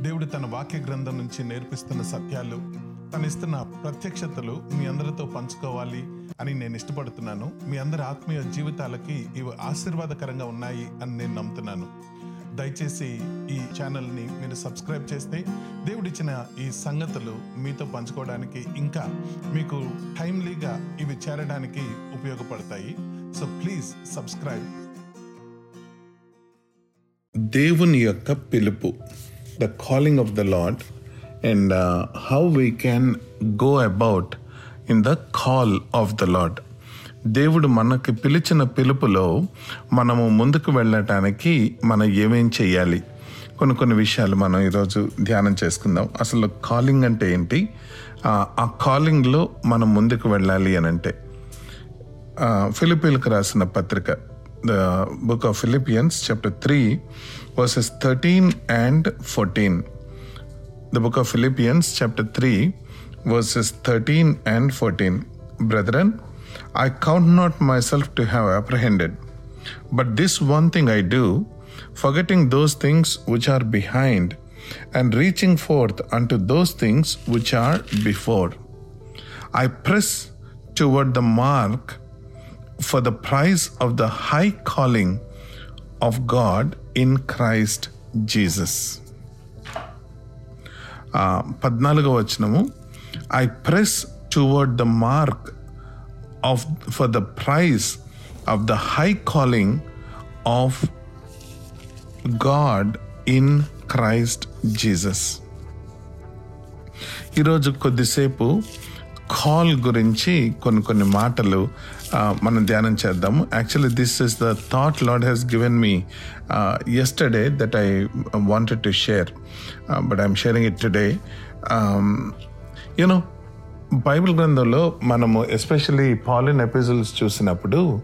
దేవుడు తన వాక్య గ్రంథం నుంచి నేర్పిస్తున్న సత్యాలు తను ఇస్తున్న ప్రత్యక్షతలు మీ అందరితో పంచుకోవాలి అని నేను ఇష్టపడుతున్నాను. మీ అందరి ఆత్మీయ జీవితాలకి ఇవి ఆశీర్వాదకరంగా ఉన్నాయి అని నేను నమ్ముతున్నాను. దయచేసి ఈ ఛానల్ని మీరు సబ్స్క్రైబ్ చేస్తే దేవుడిచ్చిన ఈ సంగతులు మీతో పంచుకోవడానికి ఇంకా మీకు టైమ్లీగా ఇవి చేరడానికి ఉపయోగపడతాయి. So please subscribe. దేవుని యొక్క పిలుపు. The calling of the Lord and how we can go about in the call of the Lord దేవుడు మనకి పిలిచిన పిలుపులో మనము ముందుకు వెళ్ళటానికి మనం ఏమేం చేయాలి? కొన్ని కొన్ని విషయాలు మనం ఈరోజు ధ్యానం చేసుకుందాం. అసలు కాలింగ్ అంటే ఏంటి? ఆ, కాలింగ్లో మనం ముందుకు వెళ్ళాలి అని అంటే ఫిలిపీలకు రాసిన పత్రిక the book of Philippians, chapter 3, verses 13 and 14. The book of Philippians, chapter 3, verses 13 and 14. Brethren, I count not myself to have apprehended, but this one thing I do, forgetting those things which are behind, and reaching forth unto those things which are before. I press toward the mark for the prize of the high calling of God in Christ Jesus. ఆ, పద్నాలుగో వచనము I press toward the mark of for the prize of the high calling of God in Christ Jesus ఈరోజు కొద్దిసేపు call గురించి కొన్ని కొన్ని మాటలు మనం ధ్యానం చేద్దాము. Actually this is the thought Lord has given me yesterday that I wanted to share but I'm sharing it today you know Bible గ్రంథంలో మనము ఎస్పెషల్లీ పాలిన్ ఎపిజల్స్ చూసినప్పుడు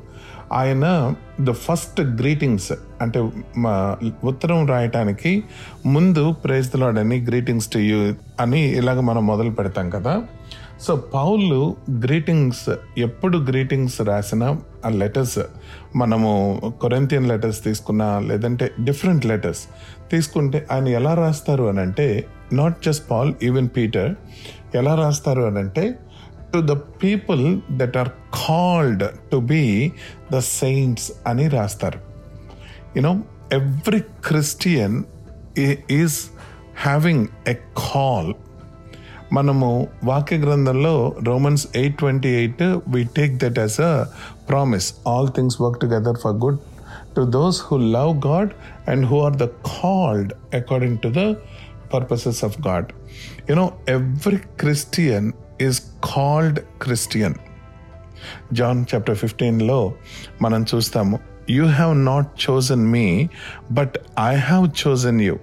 ఆయన ద ఫస్ట్ గ్రీటింగ్స్ అంటే మా ఉత్తరం రాయటానికి ముందు ప్రైజ్ లాడ్ అని గ్రీటింగ్స్ టు యూ అని ఇలాగ మనం మొదలు పెడతాం కదా. సో పౌలు గ్రీటింగ్స్ ఎప్పుడు గ్రీటింగ్స్ రాసిన ఆ లెటర్స్ మనము కొరెంతియన్ లెటర్స్ తీసుకున్నా లేదంటే డిఫరెంట్ లెటర్స్ తీసుకుంటే ఆయన ఎలా రాస్తారు అని అంటే not just Paul even Peter ఎలా రాస్తారు అని అంటే to the people that are called to be the saints అని రాస్తారు. You know every Christian is having a call మనము వాక్య గ్రంథంలో Romans eight twenty eight we take that as a promise all things work together for good to those who love God and who are the called according to the purposes of God you know every Christian is called Christian John chapter ఫిఫ్టీన్లో మనం చూస్తాము you have not chosen me but I have chosen you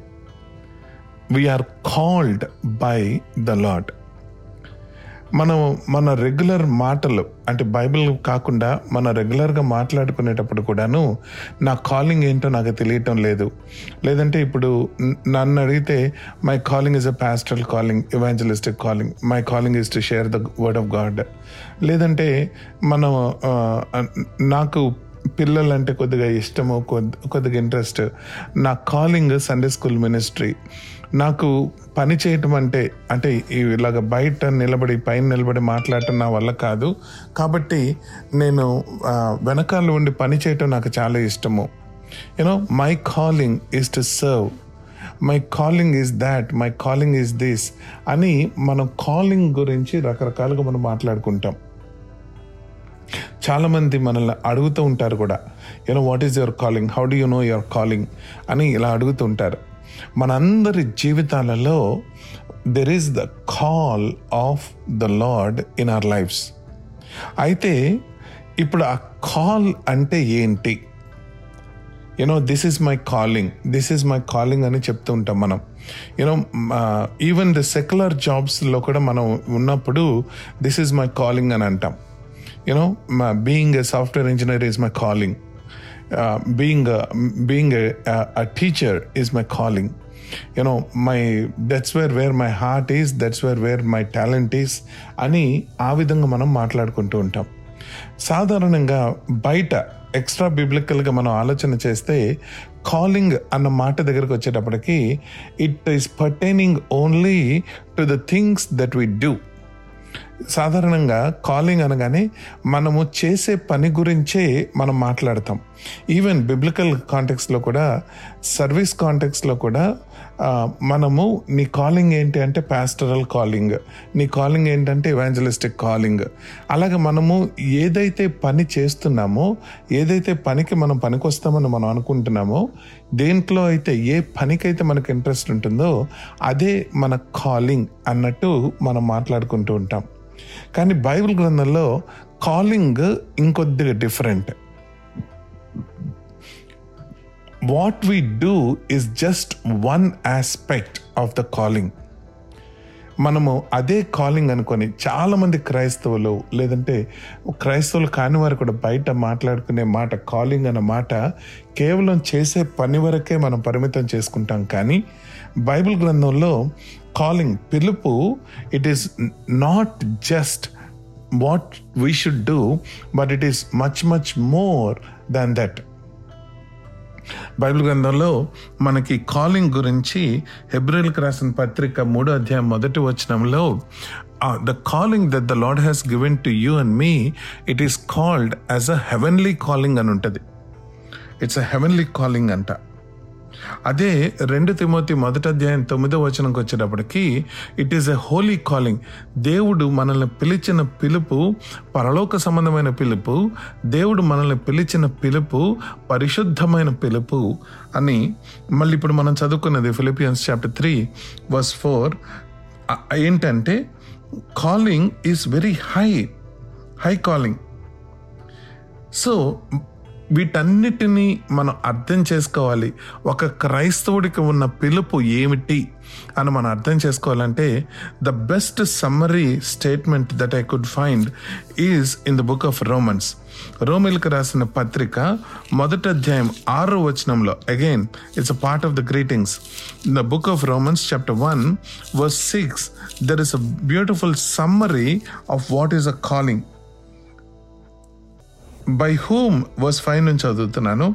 we're called by the Lord మనం మన regular మాటలు అంటే Bible కాకుండా మన రెగ్యులర్గా మాట్లాడుకునేటప్పుడు కూడాను నా కాలింగ్ ఏంటో నాకు తెలియటం లేదు. లేదంటే ఇప్పుడు నన్ను అడిగితే my calling is a pastoral calling evangelistic calling my calling is to share the word of God లేదంటే మనం నాకు నాకు పిల్లలంటే కొద్దిగా ఇష్టము కొద్ది కొద్దిగా ఇంట్రెస్ట్ నా కాలింగ్ సండే స్కూల్ మినిస్ట్రీ నాకు పని చేయటం అంటే అంటే ఇలాగ బయట నిలబడి పైన నిలబడి మాట్లాడటం నా వల్ల కాదు. కాబట్టి నేను వెనకాల ఉండి పని చేయటం నాకు చాలా ఇష్టము. You know my calling is to serve my calling is that my calling is this అని మనం కాలింగ్ గురించి రకరకాలుగా మనం మాట్లాడుకుంటాం. చాలామంది మనల్ని అడుగుతూ ఉంటారు కూడా. You know what is your calling how do you know your calling అని ఇలా అడుగుతూ ఉంటారు. మనందరి జీవితాలలో there is the call of the Lord in our lives అయితే ఇప్పుడు ఆ కాల్ అంటే ఏంటి? You know this is my calling this is my calling అని చెప్తూ ఉంటాం మనం. You know even the secular జాబ్స్లో కూడా మనం ఉన్నప్పుడు దిస్ ఈస్ మై కాలింగ్ అని అంటాం. You know being a software engineer is my calling Uh, being being a teacher is my calling. You know my that's where where my heart is that's where where my talent is అని ఆ విధంగా మనం మాట్లాడుకుంటూ ఉంటాం. సాధారణంగా బయట extra బిబ్లికల్గా మనం ఆలోచన చేస్తే కాలింగ్ అన్న మాట దగ్గరకు వచ్చేటప్పటికి it is pertaining only to the things that we do సాధారణంగా కాలింగ్ అనగానే మనము చేసే పని గురించే మనం మాట్లాడతాం. ఈవెన్ బిబ్లికల్ కాంటెక్స్లో కూడా సర్వీస్ కాంటెక్స్లో కూడా మనము నీ కాలింగ్ ఏంటి అంటే పాస్టరల్ కాలింగ్ నీ కాలింగ్ ఏంటంటే ఇవాంజలిస్టిక్ కాలింగ్ అలాగే మనము ఏదైతే పని చేస్తున్నామో ఏదైతే పనికి మనం పనికొస్తామని మనం అనుకుంటున్నామో దేంట్లో అయితే ఏ పనికైతే మనకు ఇంట్రెస్ట్ ఉంటుందో అదే మన కాలింగ్ అన్నట్టు మనం మాట్లాడుకుంటూ ఉంటాం. కానీ బైబిల్ గ్రంథంలో కాలింగ్ ఇంకొద్దిగా different what we do is just one aspect of the calling మనము అదే కాలింగ్ అనుకొని చాలామంది క్రైస్తవులు లేదంటే క్రైస్తవులు కాని వారు కూడా బయట మాట్లాడుకునే మాట కాలింగ్ అన్న మాట కేవలం చేసే పని వరకే మనం పరిమితం చేసుకుంటాం. కానీ బైబిల్ గ్రంథంలో కాలింగ్ పిలుపు it is not just what we should do but it is much much more than that Bible గ్రంథంలో మనకి కాలింగ్ గురించి హెబ్రిల్కి రాసిన పత్రిక మూడో అధ్యాయం మొదటి వచనంలో the calling that the Lord has given to you and me it is called as a heavenly calling అని ఉంటుంది. ఇట్స్ అ హెవెన్లీ కాలింగ్ అంట. అదే రెండు తిమోతి మొదటి అధ్యాయం తొమ్మిదో వచనంకి వచ్చేటప్పటికి it is a holy calling దేవుడు మనల్ని పిలిచిన పిలుపు పరలోక సంబంధమైన పిలుపు దేవుడు మనల్ని పిలిచిన పిలుపు పరిశుద్ధమైన పిలుపు అని మళ్ళీ ఇప్పుడు మనం చదువుకున్నది Philippians chapter three verse four ఏంటంటే calling is very high high calling so వీటన్నిటినీ మనం అర్థం చేసుకోవాలి. ఒక క్రైస్తవుడికి ఉన్న పిలుపు ఏమిటి అని మనం అర్థం చేసుకోవాలంటే the best summary statement that I could find is in the book of Romans రోమిల్కి రాసిన పత్రిక మొదటి అధ్యాయం ఆరో వచనంలో again it's a part of the greetings in the book of Romans chapter one verse six there is a beautiful summary of what is a calling by whom verse five నుంచి చదువుతున్నాను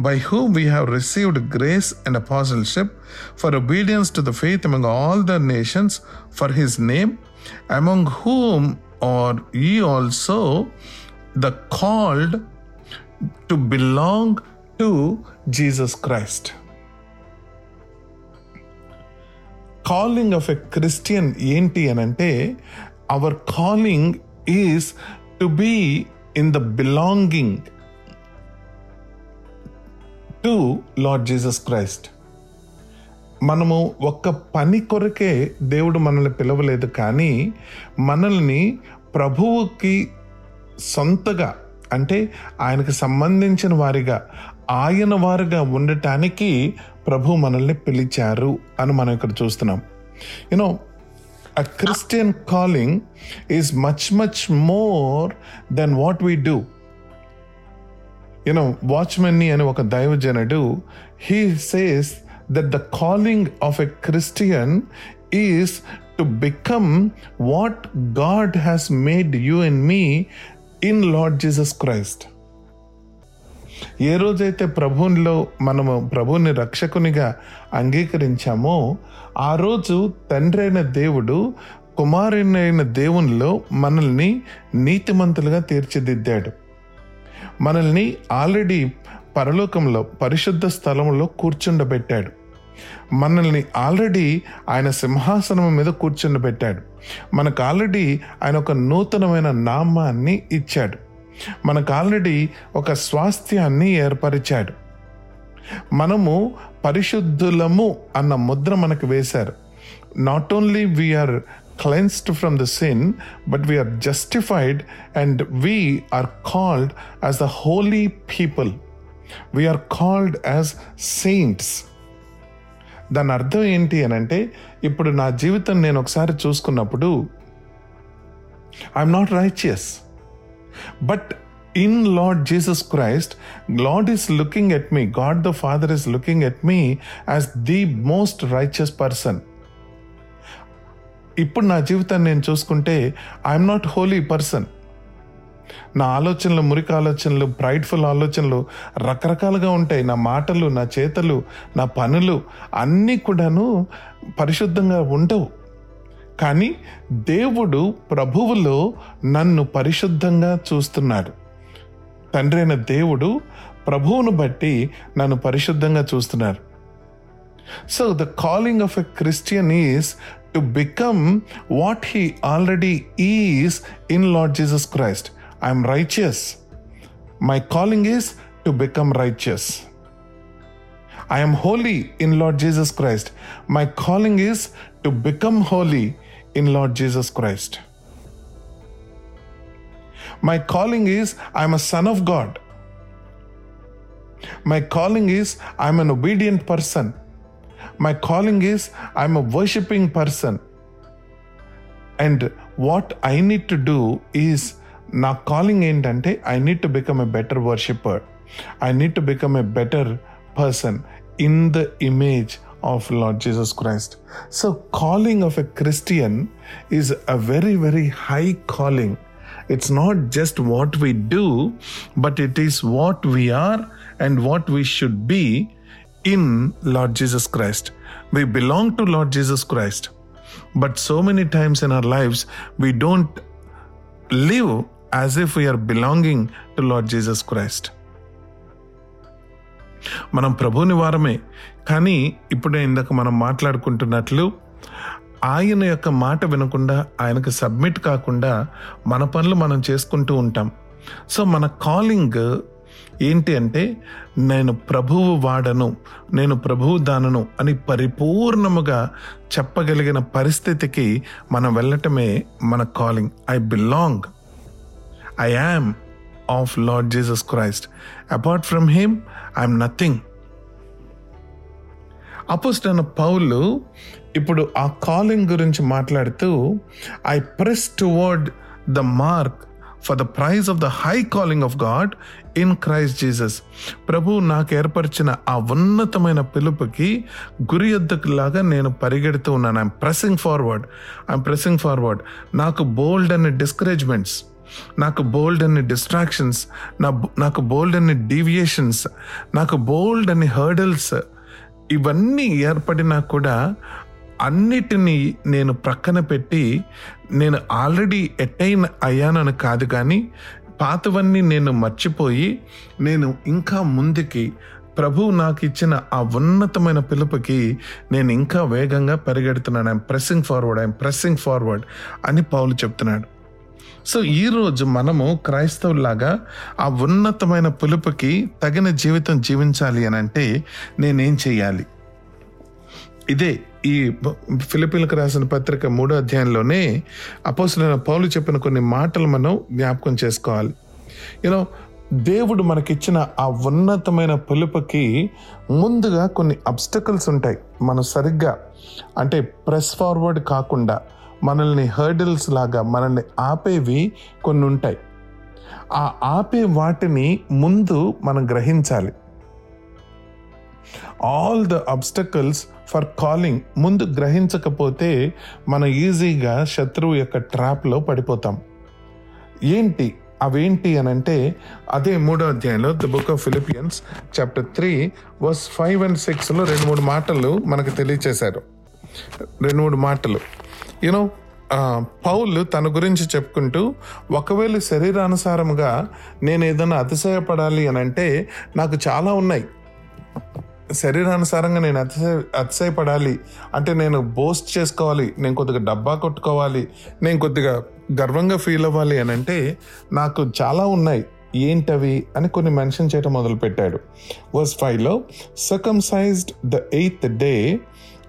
by whom we have received grace and apostleship for obedience to the faith among all the nations for his name among whom are ye also the called to belong to Jesus Christ calling of a Christian ఏంటి అని అంటే our calling is to be in the belonging to Lord Jesus Christ మనము ఒక్క పని కొరకే దేవుడు మనల్ని పిలవలేదు కానీ మనల్ని ప్రభువుకి సొంతగా అంటే ఆయనకు సంబంధించిన వారిగా ఆయన వారుగా ఉండటానికి ప్రభు మనల్ని పిలిచారు అని మనం ఇక్కడ చూస్తున్నాం. You know a Christian calling is much, much more than what we do. You know, Watchman Nee అని ఒక దైవజనుడు he says that the calling of a Christian is to become what God has made you and me in Lord Jesus Christ. ఏ రోజైతే ప్రభువులో మనము ప్రభుని రక్షకునిగా అంగీకరించామో ఆ రోజు తండ్రి అయిన దేవుడు కుమారునైన దేవునిలో మనల్ని నీతిమంతులుగా తీర్చిదిద్దాడు. మనల్ని ఆల్రెడీ పరలోకంలో పరిశుద్ధ స్థలంలో కూర్చుండబెట్టాడు. మనల్ని ఆల్రెడీ ఆయన సింహాసనం మీద కూర్చుండబెట్టాడు. మనకు ఆల్రెడీ ఆయన ఒక నూతనమైన నామాన్ని ఇచ్చాడు. మనకు ఆల్రెడీ ఒక స్వాస్థ్యాన్ని ఏర్పరిచాడు. మనము పరిశుద్ధులము అన్న ముద్ర మనకు వేశారు. Not only we're cleansed from the sin but we're justified and we are called as the holy people we're called as saints దాని అర్థం ఏంటి అని అంటే ఇప్పుడు నా జీవితం నేను ఒకసారి చూసుకున్నప్పుడు I'm not righteous But in Lord Jesus Christ, Lord is looking at me, God the Father is looking at me as the most righteous person. ఇప్పుడు నా జీవితాన్ని నేను చూసుకుంటే ఐఎమ్ నాట్ హోలీ పర్సన్ నా ఆలోచనలు మురికి ఆలోచనలు ప్రైడ్ఫుల్ ఆలోచనలు రకరకాలుగా ఉంటాయి. నా మాటలు నా చేతలు నా పనులు అన్నీ కూడాను పరిశుద్ధంగా ఉండవు. కానీ దేవుడు ప్రభువులో నన్ను పరిశుద్ధంగా చూస్తున్నాడు. తండ్రి అయిన దేవుడు ప్రభువును బట్టి నన్ను పరిశుద్ధంగా చూస్తున్నారు so the calling of a Christian is to become what he already is in Lord Jesus Christ I'm righteous my calling is to become righteous I'm holy in Lord Jesus Christ my calling is to become holy in Lord Jesus Christ. My calling is I am a son of God. My calling is I am an obedient person. My calling is I am a worshiping person. And what I need to do is నా calling ఏంటంటే I need to become a better worshipper I need to become a better person in the image of Lord Jesus Christ. So, calling of a Christian is a very, very high calling. It's not just what we do, but it is what we are and what we should be in Lord Jesus Christ. We belong to Lord Jesus Christ. But so many times in our lives, we don't live as if we are belonging to Lord Jesus Christ. మనం ప్రభుని వారమే. కానీ ఇప్పుడే ఇందాక మనం మాట్లాడుకుంటున్నట్లు ఆయన యొక్క మాట వినకుండా ఆయనకు సబ్మిట్ కాకుండా మన పనులు మనం చేసుకుంటూ ఉంటాం. సో మన కాలింగ్ ఏంటి అంటే నేను ప్రభువు వాడను నేను ప్రభువు దానను అని పరిపూర్ణముగా చెప్పగలిగిన పరిస్థితికి మనం వెళ్ళటమే మన calling. I belong I am of Lord Jesus Christ apart from him I'm nothing అన్న పౌలు ఇప్పుడు ఆ కాలింగ్ గురించి మాట్లాడుతూ I press toward the mark for the prize of the high calling of God in Christ Jesus ప్రభు నాకు ఏర్పరిచిన ఆ ఉన్నతమైన పిలుపుకి గురి ఎద్దకులాగా నేను పరిగెడుతూ ఉన్నాను. I'm pressing forward I'm pressing forward నాకు బోల్డ్ అనే డిస్కరేజ్మెంట్స్ నాకు బోల్డ్ అన్ని డిస్ట్రాక్షన్స్ నా నాకు బోల్డ్ అన్ని డీవియేషన్స్ నాకు బోల్డ్ అన్ని హర్డల్స్ ఇవన్నీ ఏర్పడినా కూడా అన్నిటినీ నేను ప్రక్కన పెట్టి నేను ఆల్రెడీ ఎట్టైన్ అయ్యానని కాదు కానీ పాతవన్నీ నేను మర్చిపోయి నేను ఇంకా ముందుకి ప్రభు నాకు ఇచ్చిన ఆ ఉన్నతమైన పిలుపుకి నేను ఇంకా వేగంగా పరిగెడుతున్నాను. I'm pressing forward I'm pressing forward అని పౌలు చెప్తున్నాడు. సో ఈరోజు మనము క్రైస్తవులాగా ఆ ఉన్నతమైన పిలుపుకి తగిన జీవితం జీవించాలి అని అంటే నేనేం చేయాలి ఇదే ఈ ఫిలిపిన్లకు రాసిన పత్రిక మూడో అధ్యాయంలోనే అపోసులైన పౌలు చెప్పిన కొన్ని మాటలు మనం జ్ఞాపకం చేసుకోవాలి. యూనో దేవుడు మనకిచ్చిన ఆ ఉన్నతమైన పిలుపుకి ముందుగా కొన్ని అబ్స్టకల్స్ ఉంటాయి. మనం సరిగ్గా అంటే ప్రెస్ ఫార్వర్డ్ కాకుండా మనల్ని హర్డిల్స్ లాగా మనల్ని ఆపేవి కొన్ని ఉంటాయి. ఆ ఆపే వాటిని ముందు మనం గ్రహించాలి. All the obstacles for calling ముందు గ్రహించకపోతే మనం ఈజీగా శత్రువు యొక్క ట్రాప్లో పడిపోతాం. ఏంటి? అవేంటి అని అంటే అదే మూడో అధ్యాయంలో the book of Philippians chapter three verse five and సిక్స్లో రెండు మూడు మాటలు మనకు తెలియచేశారు. రెండు మూడు మాటలు. యూనో పౌలు తన గురించి చెప్పుకుంటూ ఒకవేళ శరీరానుసారముగా నేను ఏదైనా అతిశయపడాలి అని అంటే నాకు చాలా ఉన్నాయి. శరీరానుసారంగా నేను అతిశయ అతిశయపడాలి అంటే నేను బోస్ట్ చేసుకోవాలి నేను కొద్దిగా డబ్బా కొట్టుకోవాలి నేను కొద్దిగా గర్వంగా ఫీల్ అవ్వాలి అని అంటే నాకు చాలా ఉన్నాయి. ఏంటవి? అని కొన్ని మెన్షన్ చేయడం మొదలుపెట్టాడు. వర్స్ ఫైవ్లో circumcised the eighth day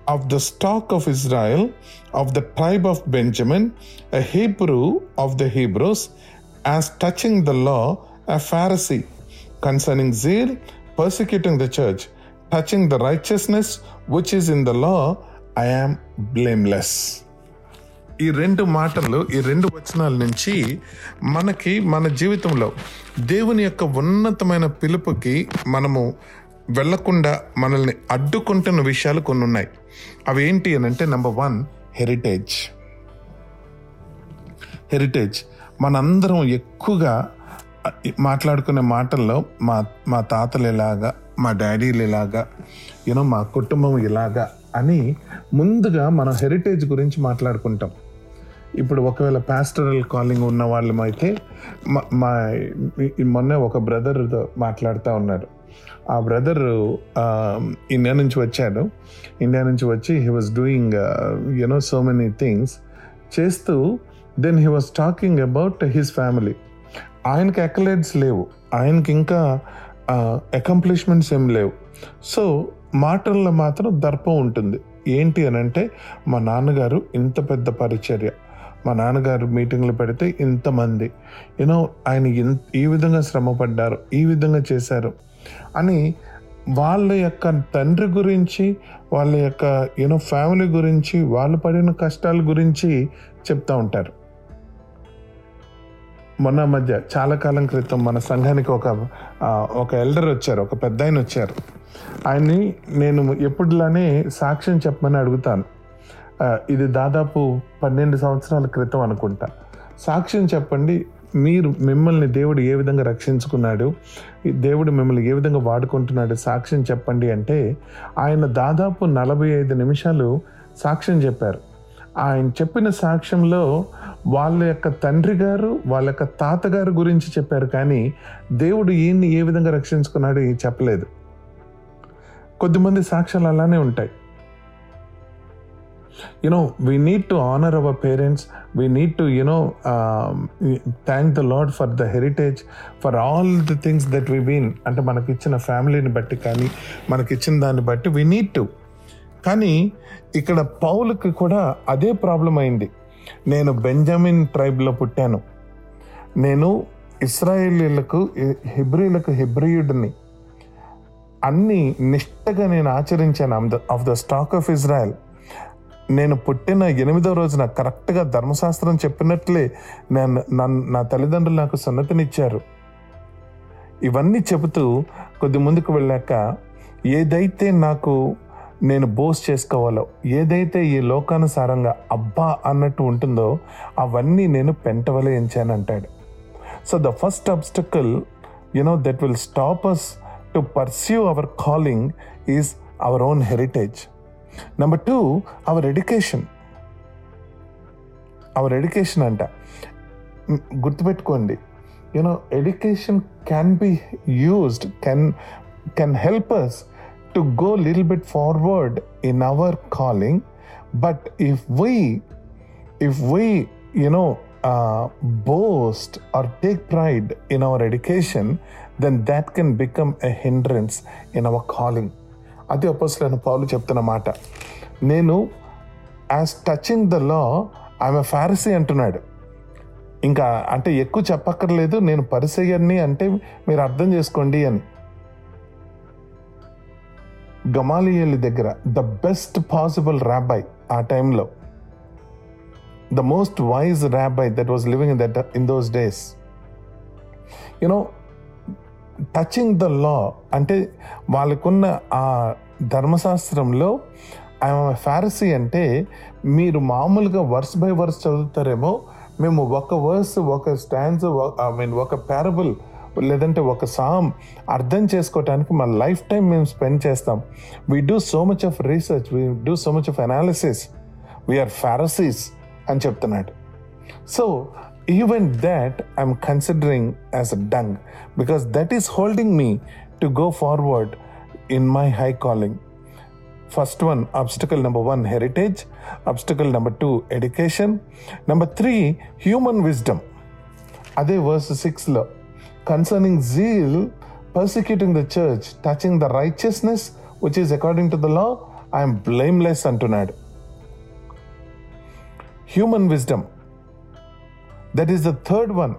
of the stock of Israel of the tribe of Benjamin a Hebrew of the Hebrews as touching the law a Pharisee concerning zeal persecuting the church touching the righteousness which is in the law I am blameless ఈ రెండు మాటలు ఈ రెండు వచనాల నుంచి మనకి మన జీవితంలో దేవుని యొక్క ఉన్నతమైన పిలుపుకి మనము వెళ్ళకుండా మనల్ని అడ్డుకుంటున్న విషయాలు కొన్ని ఉన్నాయి. అవి ఏంటి అని అంటే నెంబర్ వన్ హెరిటేజ్ హెరిటేజ్ మనందరం ఎక్కువగా మాట్లాడుకునే మాటల్లో మా మా తాతలు ఇలాగా మా డాడీలు ఇలాగా యూనో మా కుటుంబం ఇలాగా అని ముందుగా మనం హెరిటేజ్ గురించి మాట్లాడుకుంటాం. ఇప్పుడు ఒకవేళ పాస్టరల్ కాలింగ్ ఉన్న వాళ్ళం అయితే మా- మా మొన్న ఒక బ్రదర్తో మాట్లాడుతూ ఉన్నారు. ఆ బ్రదర్ ఇండియా నుంచి వచ్చాడు. ఇండియా నుంచి వచ్చి he was doing you know so many things చేస్తూ then he was talking about his family ఆయనకి అకలైడ్స్ లేవు. ఆయనకి ఇంకా అకంప్లిష్మెంట్స్ ఏం లేవు. సో మాటల్లో మాత్రం దర్పం ఉంటుంది. ఏంటి అని అంటే మా నాన్నగారు ఇంత పెద్ద పరిచర్య. మా నాన్నగారు మీటింగ్లు పెడితే ఇంతమంది. యూనో ఆయన ఇన్- ఈ విధంగా శ్రమపడ్డారు. ఈ విధంగా చేశారు. అని వాళ్ళ యొక్క తండ్రి గురించి వాళ్ళ యొక్క యూనో ఫ్యామిలీ గురించి వాళ్ళు పడిన కష్టాల గురించి చెప్తా ఉంటారు. మొన్న మధ్య చాలా కాలం క్రితం మన సంఘానికి ఒక ఒక ఎల్డర్ వచ్చారు ఒక పెద్ద ఆయన వచ్చారు. ఆయన్ని నేను ఎప్పుడులానే సాక్ష్యం చెప్పమని అడుగుతాను. ఇది దాదాపు పన్నెండు సంవత్సరాల క్రితం అనుకుంటా. సాక్ష్యం చెప్పండి మీరు మిమ్మల్ని దేవుడు ఏ విధంగా రక్షించుకున్నాడు? దేవుడు మిమ్మల్ని ఏ విధంగా వాడుకుంటున్నాడు? సాక్ష్యం చెప్పండి అంటే ఆయన దాదాపు నలభై ఐదు నిమిషాలు సాక్ష్యం చెప్పారు. ఆయన చెప్పిన సాక్ష్యంలో వాళ్ళ యొక్క తండ్రి గారు వాళ్ళ యొక్క తాతగారు గురించి చెప్పారు కానీ దేవుడు ఈయన్ని ఏ విధంగా రక్షించుకున్నాడు చెప్పలేదు. కొద్దిమంది సాక్ష్యాలు అలానే ఉంటాయి. You know we need to honour our parents we need to you know thank the Lord for the heritage for all the things that we been అంటే మనకిచ్చిన ఫ్యామిలీని బట్టి కానీ మనకి ఇచ్చిన దాన్ని బట్టి వీ నీడ్ టు కానీ ఇక్కడ పౌలకి కూడా అదే ప్రాబ్లం అయింది. నేను బెంజమిన్ ట్రైబ్లో పుట్టాను. నేను ఇస్రాయేలీలకు హిబ్రిలకు హిబ్రియుడిని. అన్ని నిష్టగా నేను ఆచరించాను. Of the stock of Israel నేను పుట్టిన ఎనిమిదో రోజున కరెక్ట్గా ధర్మశాస్త్రం చెప్పినట్లే నేను నన్ను నా తల్లిదండ్రులు నాకు సున్నతినిచ్చారు. ఇవన్నీ చెబుతూ కొద్ది ముందుకు వెళ్ళాక ఏదైతే నాకు నేను బోస్ చేసుకోవాలో ఏదైతే ఈ లోకానుసారంగా అబ్బా అన్నట్టు ఉంటుందో అవన్నీ నేను పెంటవలే ఎంచానంటాడు. So the first obstacle you know that will stop us to pursue our calling is our own heritage number two our education our education అంట. గుర్తుపెట్టుకోండి. You know education can be used can can help us to go little bit forward in our calling but if we if we you know know uh, boast or take pride in our education then that can become a hindrance in our calling. అది అపోస్తులైన పౌలు చెప్తున్న మాట. నేను as touching the law ఆమె Pharisee అంటున్నాడు. ఇంకా అంటే ఎక్కువ చెప్పక్కర్లేదు నేను పరిసయ్యని అంటే మీరు అర్థం చేసుకోండి అని. గమాలియల్ దగ్గర ద బెస్ట్ పాసిబుల్ రాబాయ్ ఆ టైంలో. The most wise rabbi that was living in that in those days you know touching the law అంటే వాళ్ళకున్న ఆ ధర్మశాస్త్రంలో ఐఎమ్ ఫారసీ అంటే మీరు మామూలుగా వర్స్ బై వర్స్ చదువుతారేమో మేము ఒక వర్స్ ఒక స్టాండ్స్ ఐ మీన్ ఒక పారబుల్ లేదంటే ఒక సామ్ అర్థం చేసుకోవటానికి మా లైఫ్ టైం మేము స్పెండ్ చేస్తాం. We do so much of research we do so much of analysis we are Pharisees అని చెప్తున్నాడు. So even that I'm considering as a dung because that is holding me to go forward in my high calling first one obstacle number one heritage obstacle number two education number three human wisdom అదే verse సిక్స్లో concerning zeal persecuting the church touching the righteousness which is according to the law I'm blameless అంటున్నాడు human wisdom. That is the third one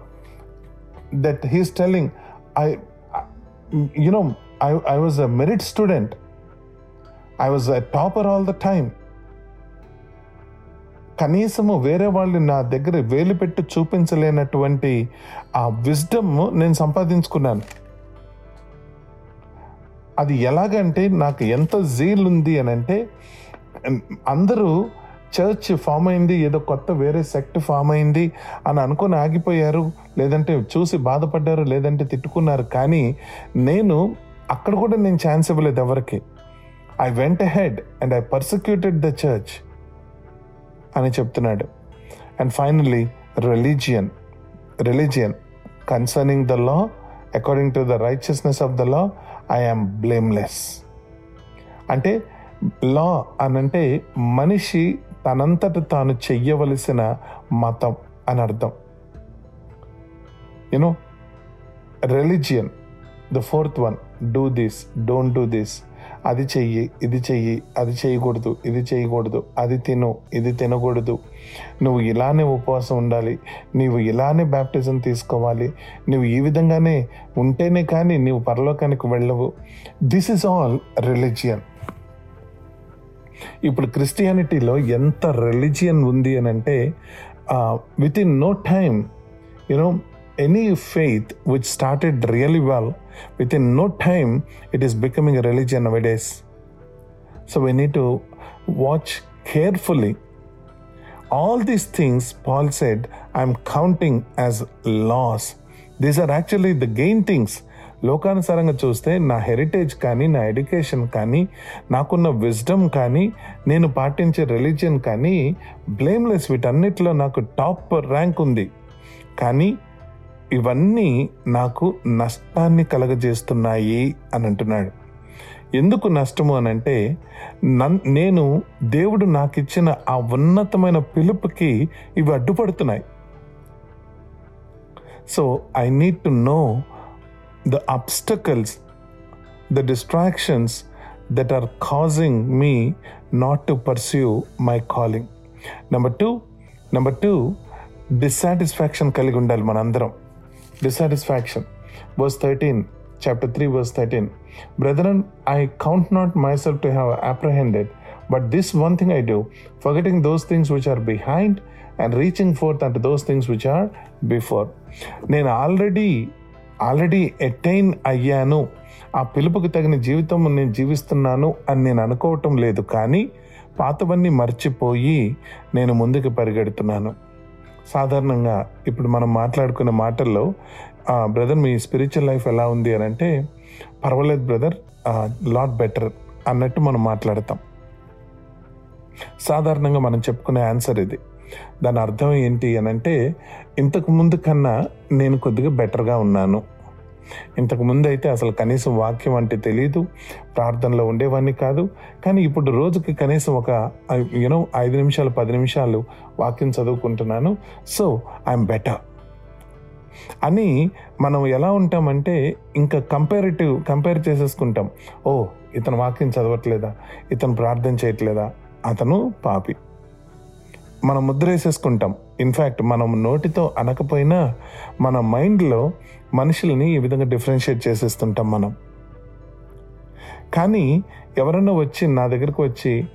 that he's telling. I, I- you know, I, I was a merit student. I was a topper all the time. కనీసము వేరే వాళ్ళు నా దగ్గర వేలు పెట్టి చూపించలేనటువంటి ఆ wisdom నేను సంపాదించుకున్నాను అది ఎలాగంటే నాకు ఎంత జీల్ ఉంది అని అంటే అందరూ చర్చ్ ఫామ్ అయింది ఏదో కొత్త వేరే సెక్ట్ ఫామ్ అయింది అని అనుకొని ఆగిపోయారు లేదంటే చూసి బాధపడ్డారు లేదంటే తిట్టుకున్నారు కానీ నేను అక్కడ కూడా నేను ఛాన్స్ ఇవ్వలేదు ఎవరికి. I went ahead and I persecuted the church అని చెప్తున్నాడు. And finally religion religion concerning the law according to the righteousness of the law I am blameless అంటే లా అనంటే మనిషి తనంతట తాను చెయ్యవలసిన మతం అని అర్థం. You know religion the fourth one do this don't do this అది చెయ్యి ఇది చెయ్యి అది చేయకూడదు ఇది చేయకూడదు అది తిను ఇది తినకూడదు. నువ్వు ఇలానే ఉపవాసం ఉండాలి నీవు ఇలానే బ్యాప్టిజం తీసుకోవాలి నువ్వు ఈ విధంగానే ఉంటేనే కానీ నీవు పరలోకానికి వెళ్ళవు. దిస్ ఇస్ ఆల్ రిలీజియన్ ఇప్పుడు క్రిస్టియానిటీలో ఎంత రిలీజియన్ ఉంది అని అంటే with in no time you know any faith which started really well with in no time it is becoming religion nowadays so we need to watch carefully all these things paul said i'm counting as loss. These are actually the gain things. లోకానుసారంగా చూస్తే నా heritage కానీ నా education కానీ నాకున్న wisdom కానీ నేను పాటించే రిలీజియన్ కానీ బ్లేమ్లెస్ వీటన్నిటిలో నాకు టాప్ ర్యాంక్ ఉంది. కానీ ఇవన్నీ నాకు నష్టాన్ని కలగజేస్తున్నాయి అని అంటున్నాడు. ఎందుకు నష్టము అని అంటే నన్ నేను దేవుడు నాకు ఇచ్చిన ఆ ఉన్నతమైన పిలుపుకి ఇవి అడ్డుపడుతున్నాయి. So I need to know the obstacles the distractions that are causing me not to pursue my calling number two number two dissatisfaction కలిగి ఉండాలి మనందరం. Dissatisfaction verse thirteen chapter three verse thirteen brethren I count not myself to have apprehended but this one thing I do forgetting those things which are behind and reaching forth and those things which are before నేను already already attain అయ్యాను. ఆ పిలుపుకి తగిన జీవితం నేను జీవిస్తున్నాను అని నేను అనుకోవటం లేదు కానీ పాతవన్నీ మర్చిపోయి నేను ముందుకు పరిగెడుతున్నాను. సాధారణంగా ఇప్పుడు మనం మాట్లాడుకునే మాటల్లో బ్రదర్ మీ స్పిరిచువల్ లైఫ్ ఎలా ఉంది? అని అంటే పర్వాలేదు బ్రదర్ లాట్ బెటర్ అన్నట్టు మనం మాట్లాడతాం. సాధారణంగా మనం చెప్పుకునే ఆన్సర్ ఇది. దాని అర్థం ఏంటి అని అంటే ఇంతకు ముందు కన్నా నేను కొద్దిగా బెటర్గా ఉన్నాను. ఇంతకు ముందు అయితే అసలు కనీసం వాక్యం అంటే తెలియదు ప్రార్థనలో ఉండేవాడిని కాదు. కానీ ఇప్పుడు రోజుకి కనీసం ఒక యూనో ఐదు నిమిషాలు పది నిమిషాలు వాక్యం చదువుకుంటున్నాను. సో ఐఎమ్ బెటర్ అని మనం ఎలా ఉంటామంటే ఇంకా కంపారిటివ్ కంపేర్ చేసేసుకుంటాం. ఓ ఇతను వాక్యం చదవట్లేదా? ఇతను ప్రార్థన చేయట్లేదా? అతను పాపి. మనం ముద్ర వేసేసుకుంటాం ఇన్ఫ్యాక్ట్ మనం నోటితో అనకపోయినా మన మైండ్లో మనుషుల్ని ఈ విధంగా డిఫరెన్షియేట్ చేసేస్తుంటాం మనం. కానీ ఎవరన్నా వచ్చి నా దగ్గరకు వచ్చి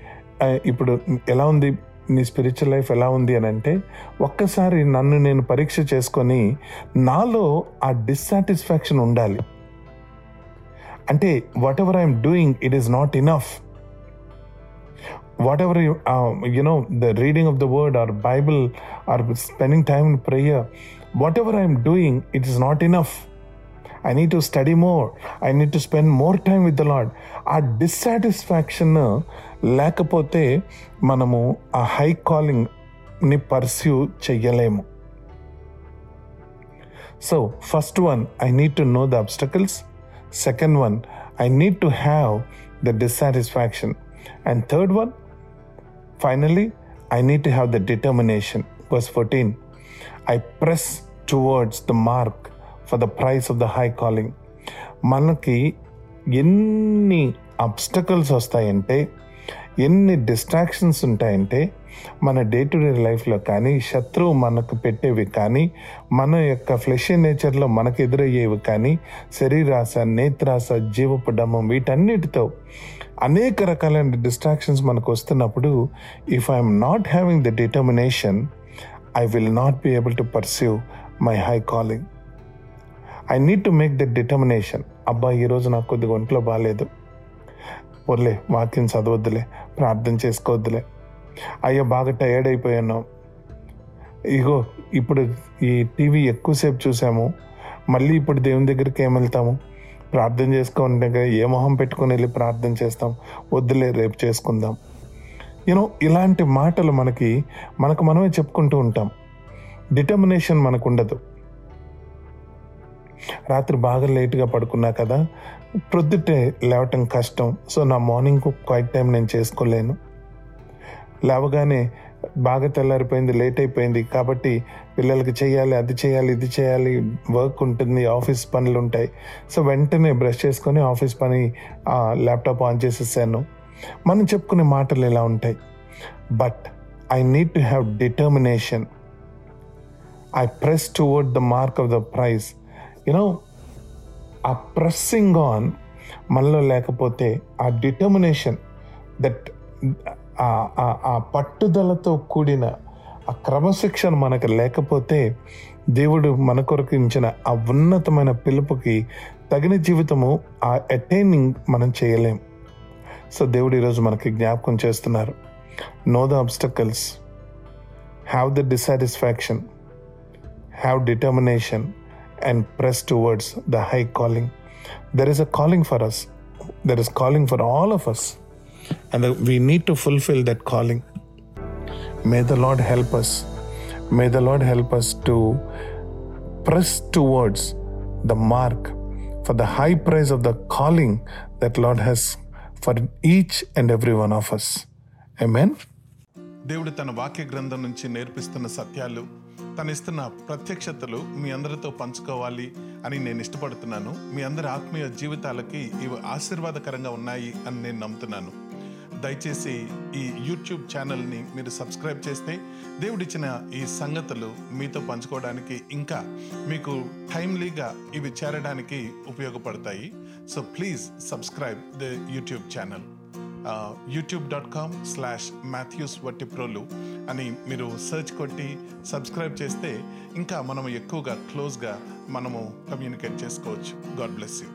ఇప్పుడు ఎలా ఉంది? నీ స్పిరిచువల్ లైఫ్ ఎలా ఉంది? అని అంటే ఒక్కసారి నన్ను నేను పరీక్ష చేసుకొని నాలో ఆ డిస్సాటిస్ఫాక్షన్ ఉండాలి. అంటే whatever I'm doing it is not enough whatever you uh, you know the reading of the word or bible or spending time in prayer whatever i'm doing it is not enough i need to study more i need to spend more time with the lord ఆ dissatisfaction లేకపోతే మనము ఆ high calling ని pursue చెయ్యలేము so first one I need to know the obstacles second one I need to have the dissatisfaction and third one Finally, I need to have the determination. Verse 14 I press towards the mark for the price of the high calling. మనకి ఎన్ని obstacles వస్తాయంటే ఎన్ని distractions ఉంటాయంటే మన day to day లైఫ్లో కానీ శత్రువు మనకు పెట్టేవి కానీ మన యొక్క ఫ్లెష్ నేచర్లో మనకు ఎదురయ్యేవి కానీ శరీరాశ నేత్రాస జీవపు డమ్మం వీటన్నిటితో అనేక రకాలైన డిస్ట్రాక్షన్స్ మనకు వస్తున్నప్పుడు if I'm not having the determination I will not be able to perceive my high calling I need to make the determination అబ్బా ఈరోజు నాకు కొద్దిగా ఒంట్లో బాగాలేదు వదిలే వాక్యం చదవద్దులే ప్రార్థన చేసుకోవద్దులే. అయ్యో బాగా టయర్డ్ అయిపోయాను. ఇగో ఇప్పుడు ఈ టీవీ ఎక్కువసేపు చూసాము. మళ్ళీ ఇప్పుడు దేవుని దగ్గరికి ఏం వెళ్తాము? ప్రార్థన చేసుకుంటే దగ్గర ఏ మొహం పెట్టుకొని వెళ్ళి ప్రార్థన చేస్తాం? వద్దులే రేపు చేసుకుందాం. యూనో ఇలాంటి మాటలు మనకి మనకు మనమే చెప్పుకుంటూ ఉంటాం. డిటర్మినేషన్ మనకు ఉండదు. రాత్రి బాగా లేట్గా పడుకున్నా కదా ప్రొద్దుటే లేవటం కష్టం. సో నా మార్నింగ్ క్వైట్ టైం నేను చేసుకోలేను. లేవగానే బాగా తెల్లారిపోయింది లేట్ అయిపోయింది. కాబట్టి పిల్లలకి చేయాలి అది చేయాలి ఇది చేయాలి వర్క్ ఉంటుంది ఆఫీస్ పనులు ఉంటాయి. సో వెంటనే బ్రష్ చేసుకొని ఆఫీస్ పని ల్యాప్టాప్ ఆన్ చేసేసాను. మనం చెప్పుకునే మాటలు ఇలా ఉంటాయి. But I need to have determination I press toward the mark of the prize you know ఆ ప్రెస్సింగ్ ఆన్ మనలో లేకపోతే ఆ డిటర్మినేషన్ దట్ ఆ పట్టుదలతో కూడిన ఆ క్రమశిక్షణ మనకు లేకపోతే దేవుడు మన కొరకు ఇచ్చిన ఆ ఉన్నతమైన పిలుపుకి తగిన జీవితము ఆ అటైనింగ్ మనం చేయలేం. సో దేవుడు ఈరోజు మనకి జ్ఞాపకం చేస్తున్నారు. Know the obstacles have the dissatisfaction have determination and press towards the high calling there is a calling for us there is calling for all of us and we need to fulfil that calling may the Lord help us may the Lord help us to press towards the mark for the high prize of the calling that Lord has for each and every one of us I mean దేవుడు తన వాక్య గ్రంథం నుంచి నేర్పిస్తున్న సత్యాలు తను ఇస్తున్న ప్రత్యక్షతలు మీ అందరితో పంచుకోవాలి అని నేను ఇష్టపడుతున్నాను. మీ అందరి ఆత్మీయ జీవితాలకి ఇవి ఆశీర్వాదకరంగా ఉన్నాయి అని నేను నమ్ముతున్నాను. దయచేసి ఈ యూట్యూబ్ ఛానల్ని మీరు సబ్స్క్రైబ్ చేస్తే దేవుడిచ్చిన ఈ సంగతులు మీతో పంచుకోవడానికి ఇంకా మీకు టైమ్లీగా ఇవి చేరడానికి ఉపయోగపడతాయి. So please subscribe the YouTube channel. YouTube dot com slash Mathews Vattiprolu అని మీరు సెర్చ్ కొట్టి సబ్స్క్రైబ్ చేస్తే ఇంకా మనము ఎక్కువగా క్లోజ్గా మనము కమ్యూనికేట్ చేసుకోవచ్చు. God bless you.